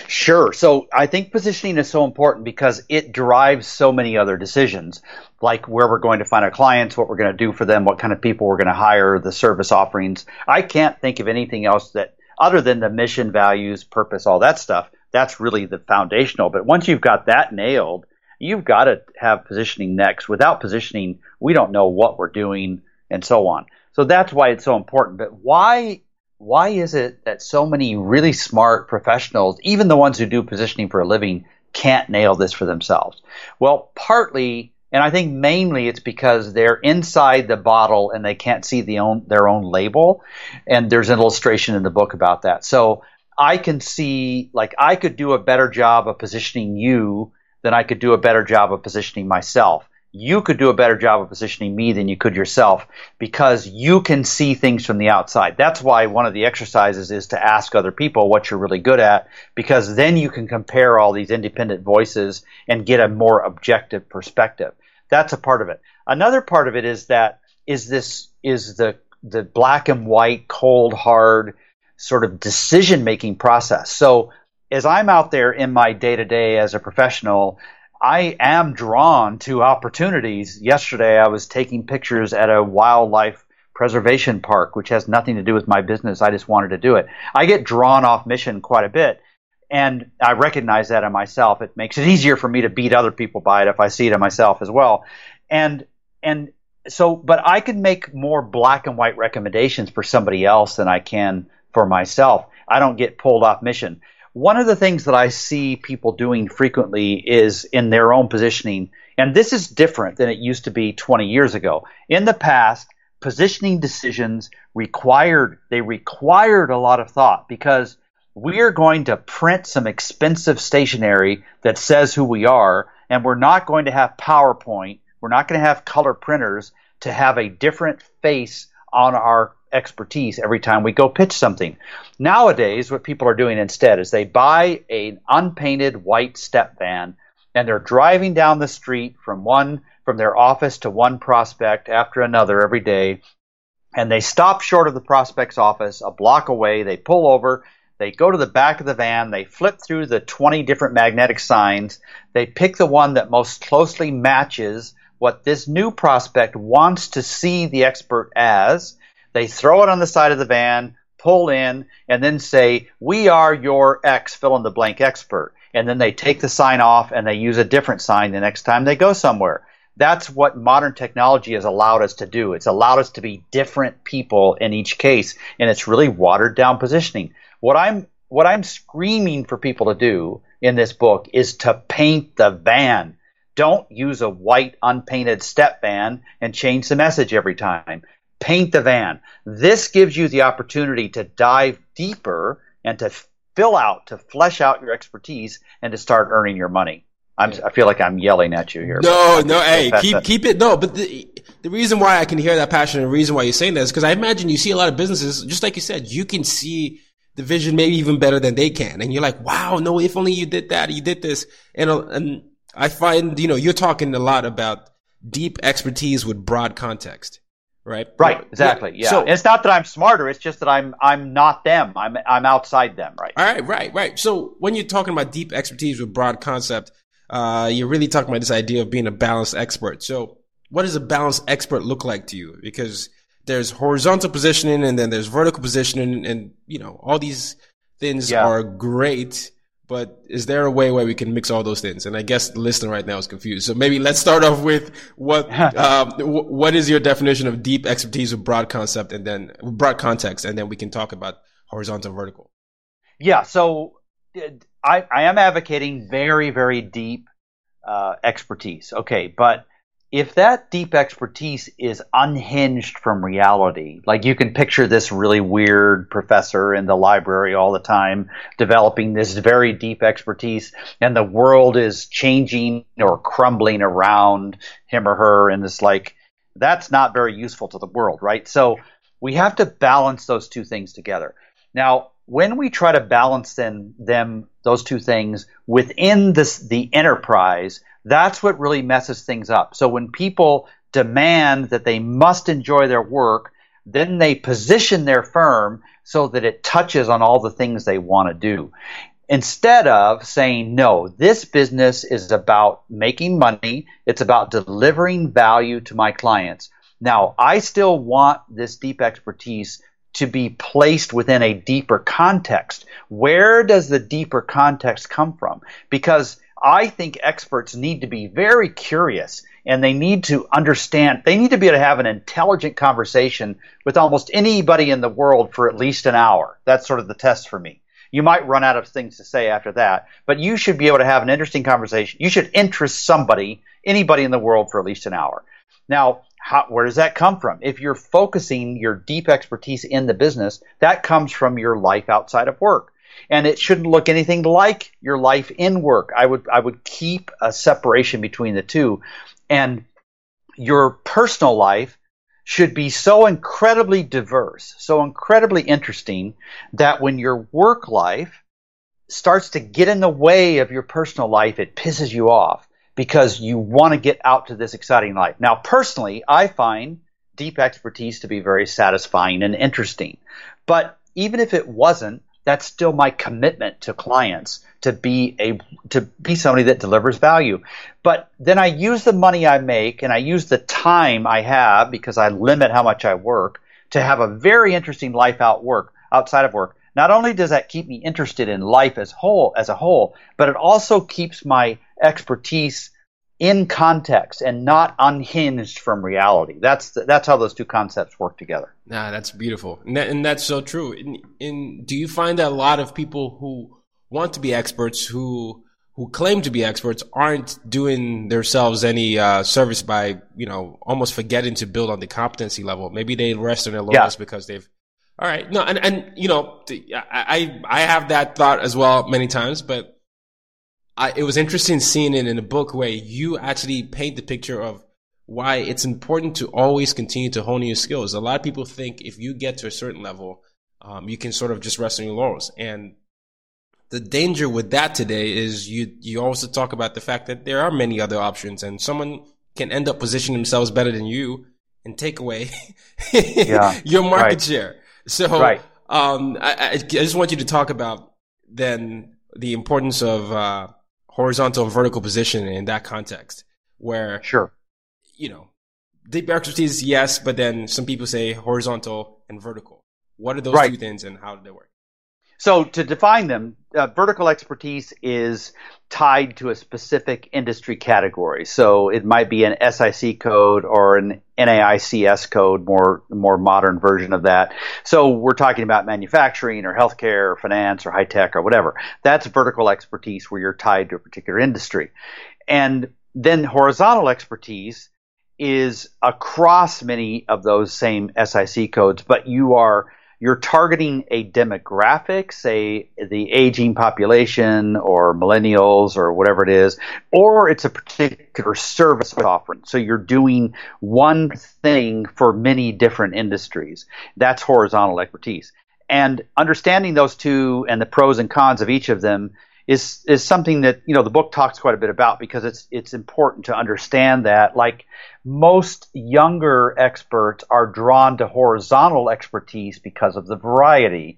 Sure. So I think positioning is so important because it drives so many other decisions, like where we're going to find our clients, what we're going to do for them, what kind of people we're going to hire, the service offerings. I can't think of anything else that, other than the mission, values, purpose, all that stuff, that's really the foundational. But once you've got that nailed, you've got to have positioning next. Without positioning, we don't know what we're doing and so on. So that's why it's so important. But why why is it that so many really smart professionals, even the ones who do positioning for a living, can't nail this for themselves? Well, partly, and I think mainly it's because they're inside the bottle and they can't see the own, their own label. And there's an illustration in the book about that. So I can see, like, I could do a better job of positioning you than I could do a better job of positioning myself you could do a better job of positioning me than you could yourself because you can see things from the outside. That's why one of the exercises is to ask other people what you're really good at because then you can compare all these independent voices and get a more objective perspective. That's a part of it. Another part of it is that is this is the the black and white cold hard sort of decision making process. So as I'm out there in my day to day as a professional, I am drawn to opportunities. Yesterday, I was taking pictures at a wildlife preservation park, which has nothing to do with my business. I just wanted to do it. I get drawn off mission quite a bit. And I recognize that in myself. It makes it easier for me to beat other people by it if I see it in myself as well. And, and so, but I can make more black and white recommendations for somebody else than I can for myself. I don't get pulled off mission. One of the things that I see people doing frequently is in their own positioning And this is different than it used to be 20 years ago. In the past, positioning decisions required they required a lot of thought because we're going to print some expensive stationery that says who we are and we're not going to have PowerPoint, we're not going to have color printers to have a different face on our expertise every time we go pitch something. Nowadays, what people are doing instead is they buy an unpainted white step van and they're driving down the street from one from their office to one prospect after another every day and they stop short of the prospect's office a block away they pull over they go to the back of the van they flip through the 20 different magnetic signs they pick the one that most closely matches what this new prospect wants to see the expert as they throw it on the side of the van pull in and then say we are your x fill in the blank expert and then they take the sign off and they use a different sign the next time they go somewhere. That's what modern technology has allowed us to do. It's allowed us to be different people in each case, and it's really watered down positioning. What I'm what I'm screaming for people to do in this book is to paint the van. Don't use a white unpainted step van and change the message every time. Paint the van. This gives you the opportunity to dive deeper and to fill out, to flesh out your expertise, and to start earning your money. I'm, I feel like I'm yelling at you here. No, no, hey, keep keep it. No, but the the reason why I can hear that passion, and the reason why you're saying that is because I imagine you see a lot of businesses, just like you said, you can see the vision maybe even better than they can, and you're like, wow, no, if only you did that, you did this, and uh, and I find you know you're talking a lot about deep expertise with broad context right? Right, exactly. Yeah. So it's not that I'm smarter; it's just that I'm I'm not them. I'm I'm outside them. Right. All right. Right. Right. So when you're talking about deep expertise with broad concept, uh, you're really talking about this idea of being a balanced expert. So what does a balanced expert look like to you? Because there's horizontal positioning and then there's vertical positioning, and you know all these things yeah. are great but is there a way where we can mix all those things? And I guess the listener right now is confused. So maybe let's start off with what um, what is your definition of deep expertise with broad concept, and then broad context, and then we can talk about horizontal vertical. Yeah. So I, I am advocating very very deep uh, expertise. Okay, but if that deep expertise is unhinged from reality, like you can picture this really weird professor in the library all the time developing this very deep expertise, and the world is changing or crumbling around him or her, and it's like, that's not very useful to the world, right? So we have to balance those two things together. Now, when we try to balance them, them those two things within this the enterprise, that's what really messes things up. So when people demand that they must enjoy their work, then they position their firm so that it touches on all the things they want to do. Instead of saying, no, this business is about making money, it's about delivering value to my clients. Now, I still want this deep expertise to be placed within a deeper context. Where does the deeper context come from? Because I think experts need to be very curious and they need to understand, they need to be able to have an intelligent conversation with almost anybody in the world for at least an hour. That's sort of the test for me. You might run out of things to say after that, but you should be able to have an interesting conversation. You should interest somebody, anybody in the world for at least an hour. Now, how, where does that come from? If you're focusing your deep expertise in the business, that comes from your life outside of work and it shouldn't look anything like your life in work. I would I would keep a separation between the two, and your personal life should be so incredibly diverse, so incredibly interesting that when your work life starts to get in the way of your personal life, it pisses you off because you want to get out to this exciting life. Now, personally, I find deep expertise to be very satisfying and interesting. But even if it wasn't, that's still my commitment to clients to be a to be somebody that delivers value. But then I use the money I make and I use the time I have because I limit how much I work to have a very interesting life out work outside of work. Not only does that keep me interested in life as whole as a whole, but it also keeps my expertise in context and not unhinged from reality. That's the, that's how those two concepts work together. Nah, that's beautiful, and, that, and that's so true. In, in, do you find that a lot of people who want to be experts who who claim to be experts aren't doing themselves any uh, service by you know almost forgetting to build on the competency level. Maybe they rest on their laurels yeah. because they've. All right, no, and and you know, I I have that thought as well many times, but I, it was interesting seeing it in a book where you actually paint the picture of why it's important to always continue to hone your skills. A lot of people think if you get to a certain level, um, you can sort of just rest on your laurels, and the danger with that today is you you also talk about the fact that there are many other options and someone can end up positioning themselves better than you and take away yeah, your market right. share. So right. um, I, I, just want you to talk about then the importance of uh, horizontal and vertical position in that context, where sure, you know, deep expertise, yes, but then some people say horizontal and vertical. What are those right. two things, and how do they work? So to define them, uh, vertical expertise is tied to a specific industry category. So it might be an SIC code or an NAICS code, more more modern version of that. So we're talking about manufacturing or healthcare or finance or high tech or whatever. That's vertical expertise where you're tied to a particular industry. And then horizontal expertise is across many of those same SIC codes, but you are you're targeting a demographic, say the aging population or millennials or whatever it is, or it's a particular service offering. So you're doing one thing for many different industries. That's horizontal expertise. And understanding those two and the pros and cons of each of them is is something that you know the book talks quite a bit about because it's it's important to understand that like most younger experts are drawn to horizontal expertise because of the variety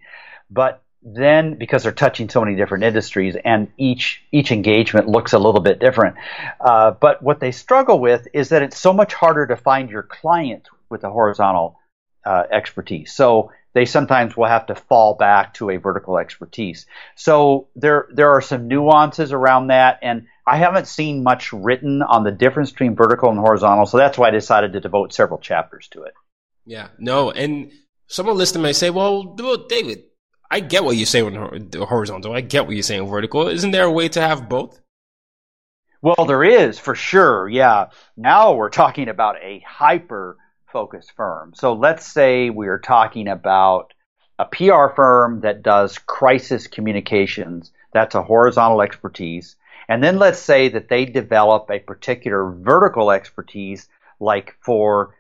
but then because they're touching so many different industries and each each engagement looks a little bit different. Uh, but what they struggle with is that it's so much harder to find your client with the horizontal uh, expertise. So they sometimes will have to fall back to a vertical expertise. So there there are some nuances around that, and I haven't seen much written on the difference between vertical and horizontal. So that's why I decided to devote several chapters to it. Yeah, no, and someone listening may say, "Well, David, I get what you're saying with horizontal. I get what you're saying vertical. Isn't there a way to have both?" Well, there is for sure. Yeah. Now we're talking about a hyper focused firm. So let's say we're talking about a PR firm that does crisis communications. That's a horizontal expertise. And then let's say that they develop a particular vertical expertise, like for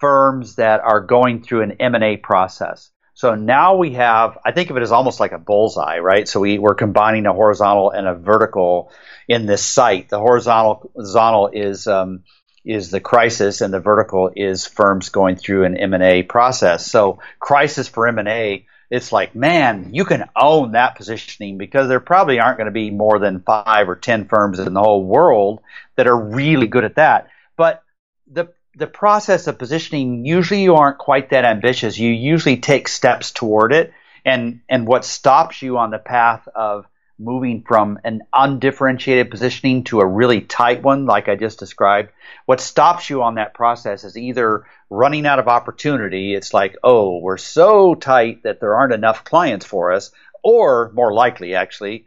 firms that are going through an M&A process. So now we have, I think of it as almost like a bullseye, right? So we, we're combining a horizontal and a vertical in this site. The horizontal, horizontal is um, is the crisis and the vertical is firms going through an M&A process. So crisis for M&A, it's like, man, you can own that positioning because there probably aren't going to be more than five or 10 firms in the whole world that are really good at that. But the, the process of positioning, usually you aren't quite that ambitious. You usually take steps toward it. And, and what stops you on the path of moving from an undifferentiated positioning to a really tight one, like I just described, what stops you on that process is either running out of opportunity. It's like, oh, we're so tight that there aren't enough clients for us, or more likely, actually,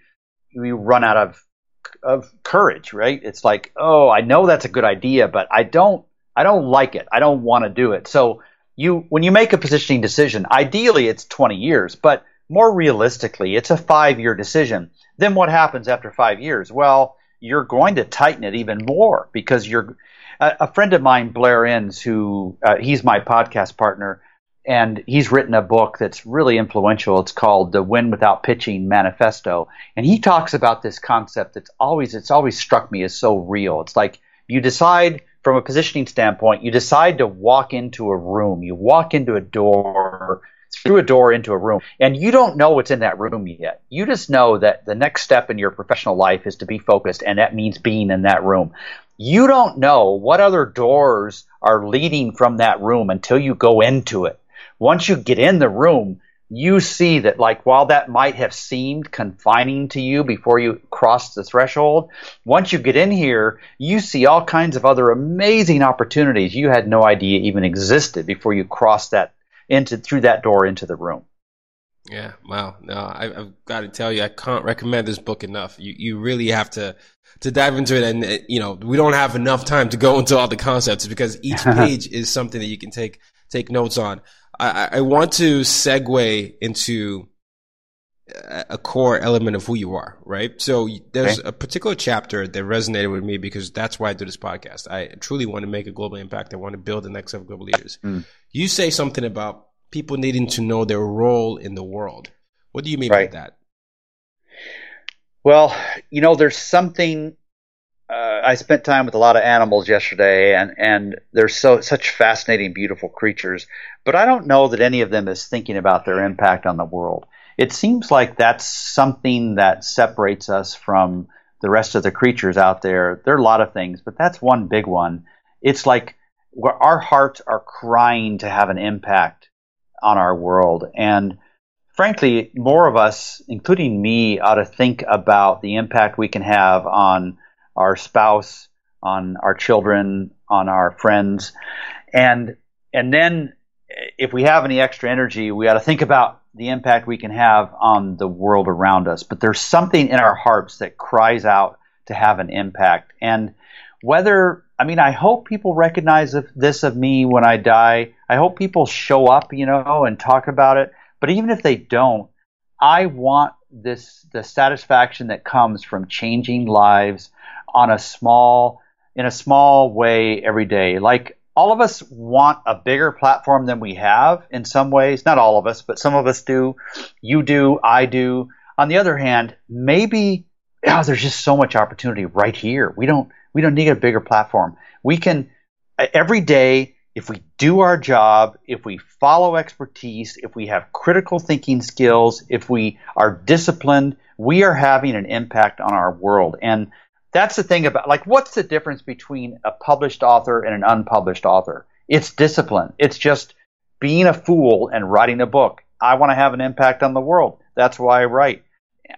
we run out of of courage, right? It's like, oh, I know that's a good idea, but I don't I don't like it. I don't want to do it. So you when you make a positioning decision, ideally it's 20 years, but more realistically, it's a five year decision. Then what happens after five years? Well, you're going to tighten it even more because you're a friend of mine, Blair Enns, who uh, he's my podcast partner, and he's written a book that's really influential. It's called The Win Without Pitching Manifesto, and he talks about this concept that's always it's always struck me as so real. It's like you decide from a positioning standpoint, you decide to walk into a room, you walk into a door through a door into a room and you don't know what's in that room yet. You just know that the next step in your professional life is to be focused and that means being in that room. You don't know what other doors are leading from that room until you go into it. Once you get in the room, you see that like while that might have seemed confining to you before you crossed the threshold, once you get in here, you see all kinds of other amazing opportunities you had no idea even existed before you crossed that into through that door into the room. Yeah, wow. No, I, have got to tell you, I can't recommend this book enough. You you really have to to dive into it, and you know we don't have enough time to go into all the concepts because each page is something that you can take take notes on. I, I want to segue into a core element of who you are, right? So there's okay. a particular chapter that resonated with me because that's why I do this podcast. I truly want to make a global impact. I want to build the next of global leaders. Mm. You say something about people needing to know their role in the world. What do you mean right. by that? Well, you know, there's something. Uh, I spent time with a lot of animals yesterday, and and they're so such fascinating, beautiful creatures. But I don't know that any of them is thinking about their impact on the world it seems like that's something that separates us from the rest of the creatures out there. There are a lot of things, but that's one big one. It's like our hearts are crying to have an impact on our world. And frankly, more of us, including me, ought to think about the impact we can have on our spouse, on our children, on our friends. And and then eh, if we have any extra energy, we ought to think about the impact we can have on the world around us. But there's something in our hearts that cries out to have an impact. And whether, I mean, I hope people recognize this of me when I die. I hope people show up, you know, and talk about it. But even if they don't, I want this, the satisfaction that comes from changing lives on a small, in a small way every day. Like all of us want a bigger platform than we have in some ways. Not all of us, but some of us do. You do, I do. On the other hand, maybe oh, there's just so much opportunity right here. We don't we don't need a bigger platform. We can every day if we do our job, if we follow expertise, if we have critical thinking skills, if we are disciplined, we are having an impact on our world. And that's the thing about like what's the difference between a published author and an unpublished author? It's discipline. It's just being a fool and writing a book. I want to have an impact on the world. That's why I write.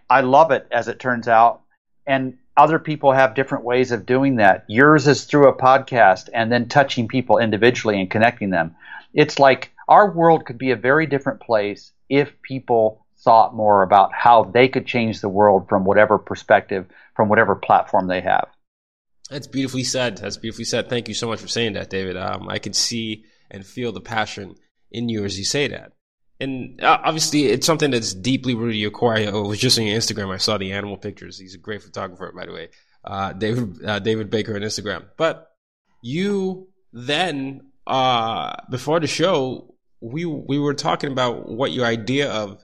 I love it as it turns out. And other people have different ways of doing that. Yours is through a podcast and then touching people individually and connecting them. It's like our world could be a very different place if people thought more about how they could change the world from whatever perspective, from whatever platform they have. That's beautifully said. That's beautifully said. Thank you so much for saying that, David. Um, I can see and feel the passion in you as you say that. And uh, obviously, it's something that's deeply rooted in your core. I was just on your Instagram. I saw the animal pictures. He's a great photographer, by the way. Uh, David uh, David Baker on Instagram. But you then, uh, before the show, we we were talking about what your idea of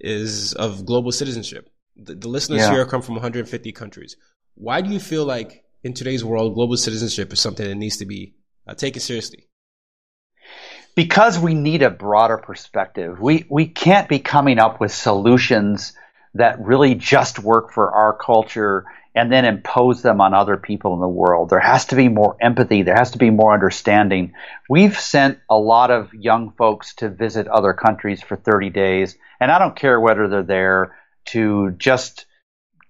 is of global citizenship. The, the listeners yeah. here come from 150 countries. Why do you feel like in today's world, global citizenship is something that needs to be uh, taken seriously? Because we need a broader perspective. We we can't be coming up with solutions that really just work for our culture and then impose them on other people in the world. There has to be more empathy. There has to be more understanding. We've sent a lot of young folks to visit other countries for 30 days, and I don't care whether they're there to just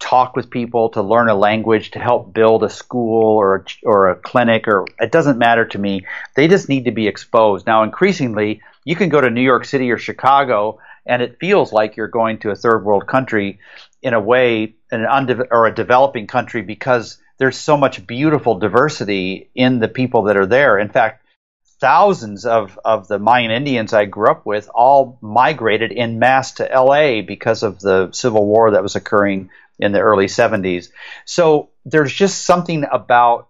talk with people, to learn a language, to help build a school or a, or a clinic, or it doesn't matter to me. They just need to be exposed. Now, increasingly, you can go to New York City or Chicago and it feels like you're going to a third world country in a way, an unde- or a developing country because there's so much beautiful diversity in the people that are there. In fact, thousands of, of the Mayan Indians I grew up with all migrated in mass to LA because of the civil war that was occurring in the early 70s. So there's just something about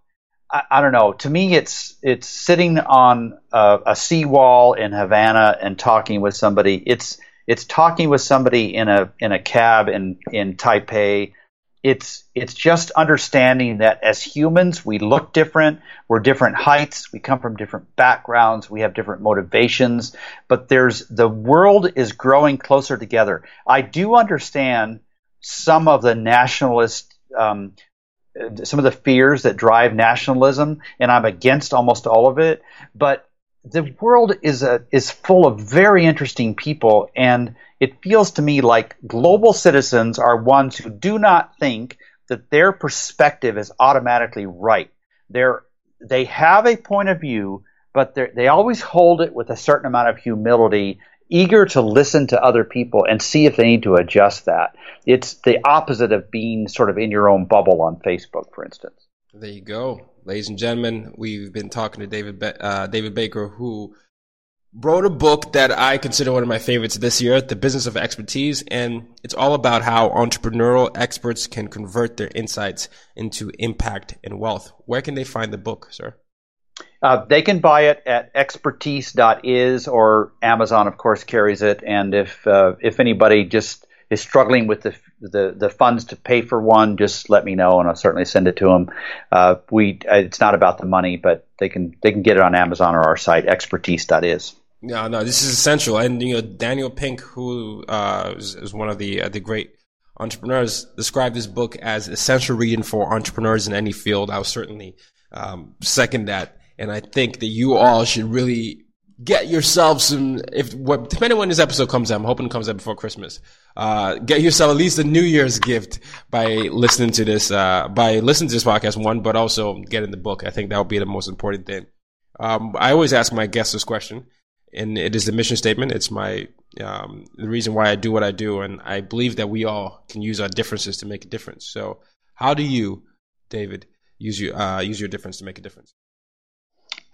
I, I don't know. To me, it's it's sitting on a, a seawall in Havana and talking with somebody. It's it's talking with somebody in a in a cab in in Taipei. It's it's just understanding that as humans we look different, we're different heights, we come from different backgrounds, we have different motivations, but there's the world is growing closer together. I do understand some of the nationalist um, some of the fears that drive nationalism, and I'm against almost all of it. But the world is a, is full of very interesting people, and it feels to me like global citizens are ones who do not think that their perspective is automatically right. They're they have a point of view, but they always hold it with a certain amount of humility eager to listen to other people and see if they need to adjust that. It's the opposite of being sort of in your own bubble on Facebook, for instance. There you go, ladies and gentlemen. We've been talking to David uh, David Baker, who wrote a book that I consider one of my favorites this year, The Business of Expertise. And it's all about how entrepreneurial experts can convert their insights into impact and wealth. Where can they find the book, sir? Uh, they can buy it at expertise.is or Amazon, of course, carries it. And if uh, if anybody just is struggling with the, the, the funds to pay for one, just let me know, and I'll certainly send it to them. Uh, we it's not about the money, but they can they can get it on Amazon or our site expertise.is. No, no, this is essential. And you know, Daniel Pink, who uh, is, is, one of the uh, the great entrepreneurs, described this book as essential reading for entrepreneurs in any field. I will certainly um, second that, and I think that you all should really get yourself some. If depending when this episode comes out, I'm hoping it comes out before Christmas. Uh, get yourself at least a New Year's gift by listening to this, uh, by listening to this podcast one, but also getting the book. I think that would be the most important thing. Um, I always ask my guests this question and it is the mission statement. It's my um, the reason why I do what I do, and I believe that we all can use our differences to make a difference. So, how do you, David, use your uh, use your difference to make a difference?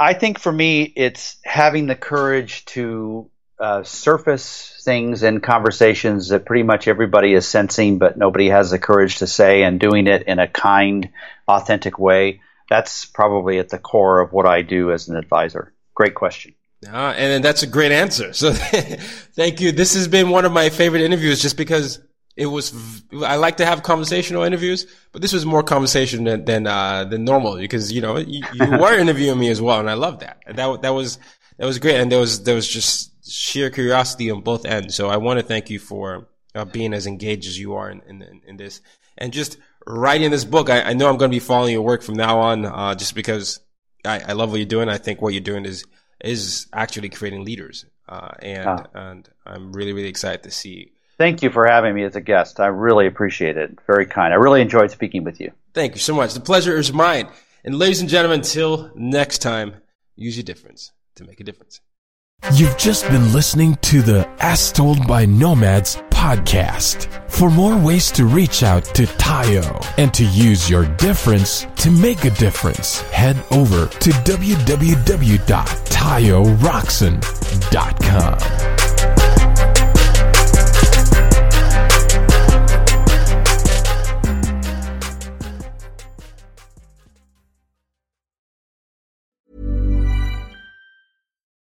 I think for me, it's having the courage to uh, surface things in conversations that pretty much everybody is sensing, but nobody has the courage to say, and doing it in a kind, authentic way. That's probably at the core of what I do as an advisor. Great question. Uh, and that's a great answer. So thank you. This has been one of my favorite interviews just because it was, I like to have conversational interviews, but this was more conversation than, than, uh, than normal because, you know, you, you were interviewing me as well. And I love that. That, that was, that was great. And there was, there was just sheer curiosity on both ends. So I want to thank you for uh, being as engaged as you are in, in, in this and just writing this book. I, I know I'm going to be following your work from now on, uh, just because I, I love what you're doing. I think what you're doing is, is actually creating leaders. Uh, and ah. and I'm really really excited to see. Thank you for having me as a guest. I really appreciate it. Very kind. I really enjoyed speaking with you. Thank you so much. The pleasure is mine. And ladies and gentlemen, until next time, use your difference to make a difference. You've just been listening to the As Told by Nomads podcast. For more ways to reach out to Tayo and to use your difference to make a difference, head over to www.tayorockson.com.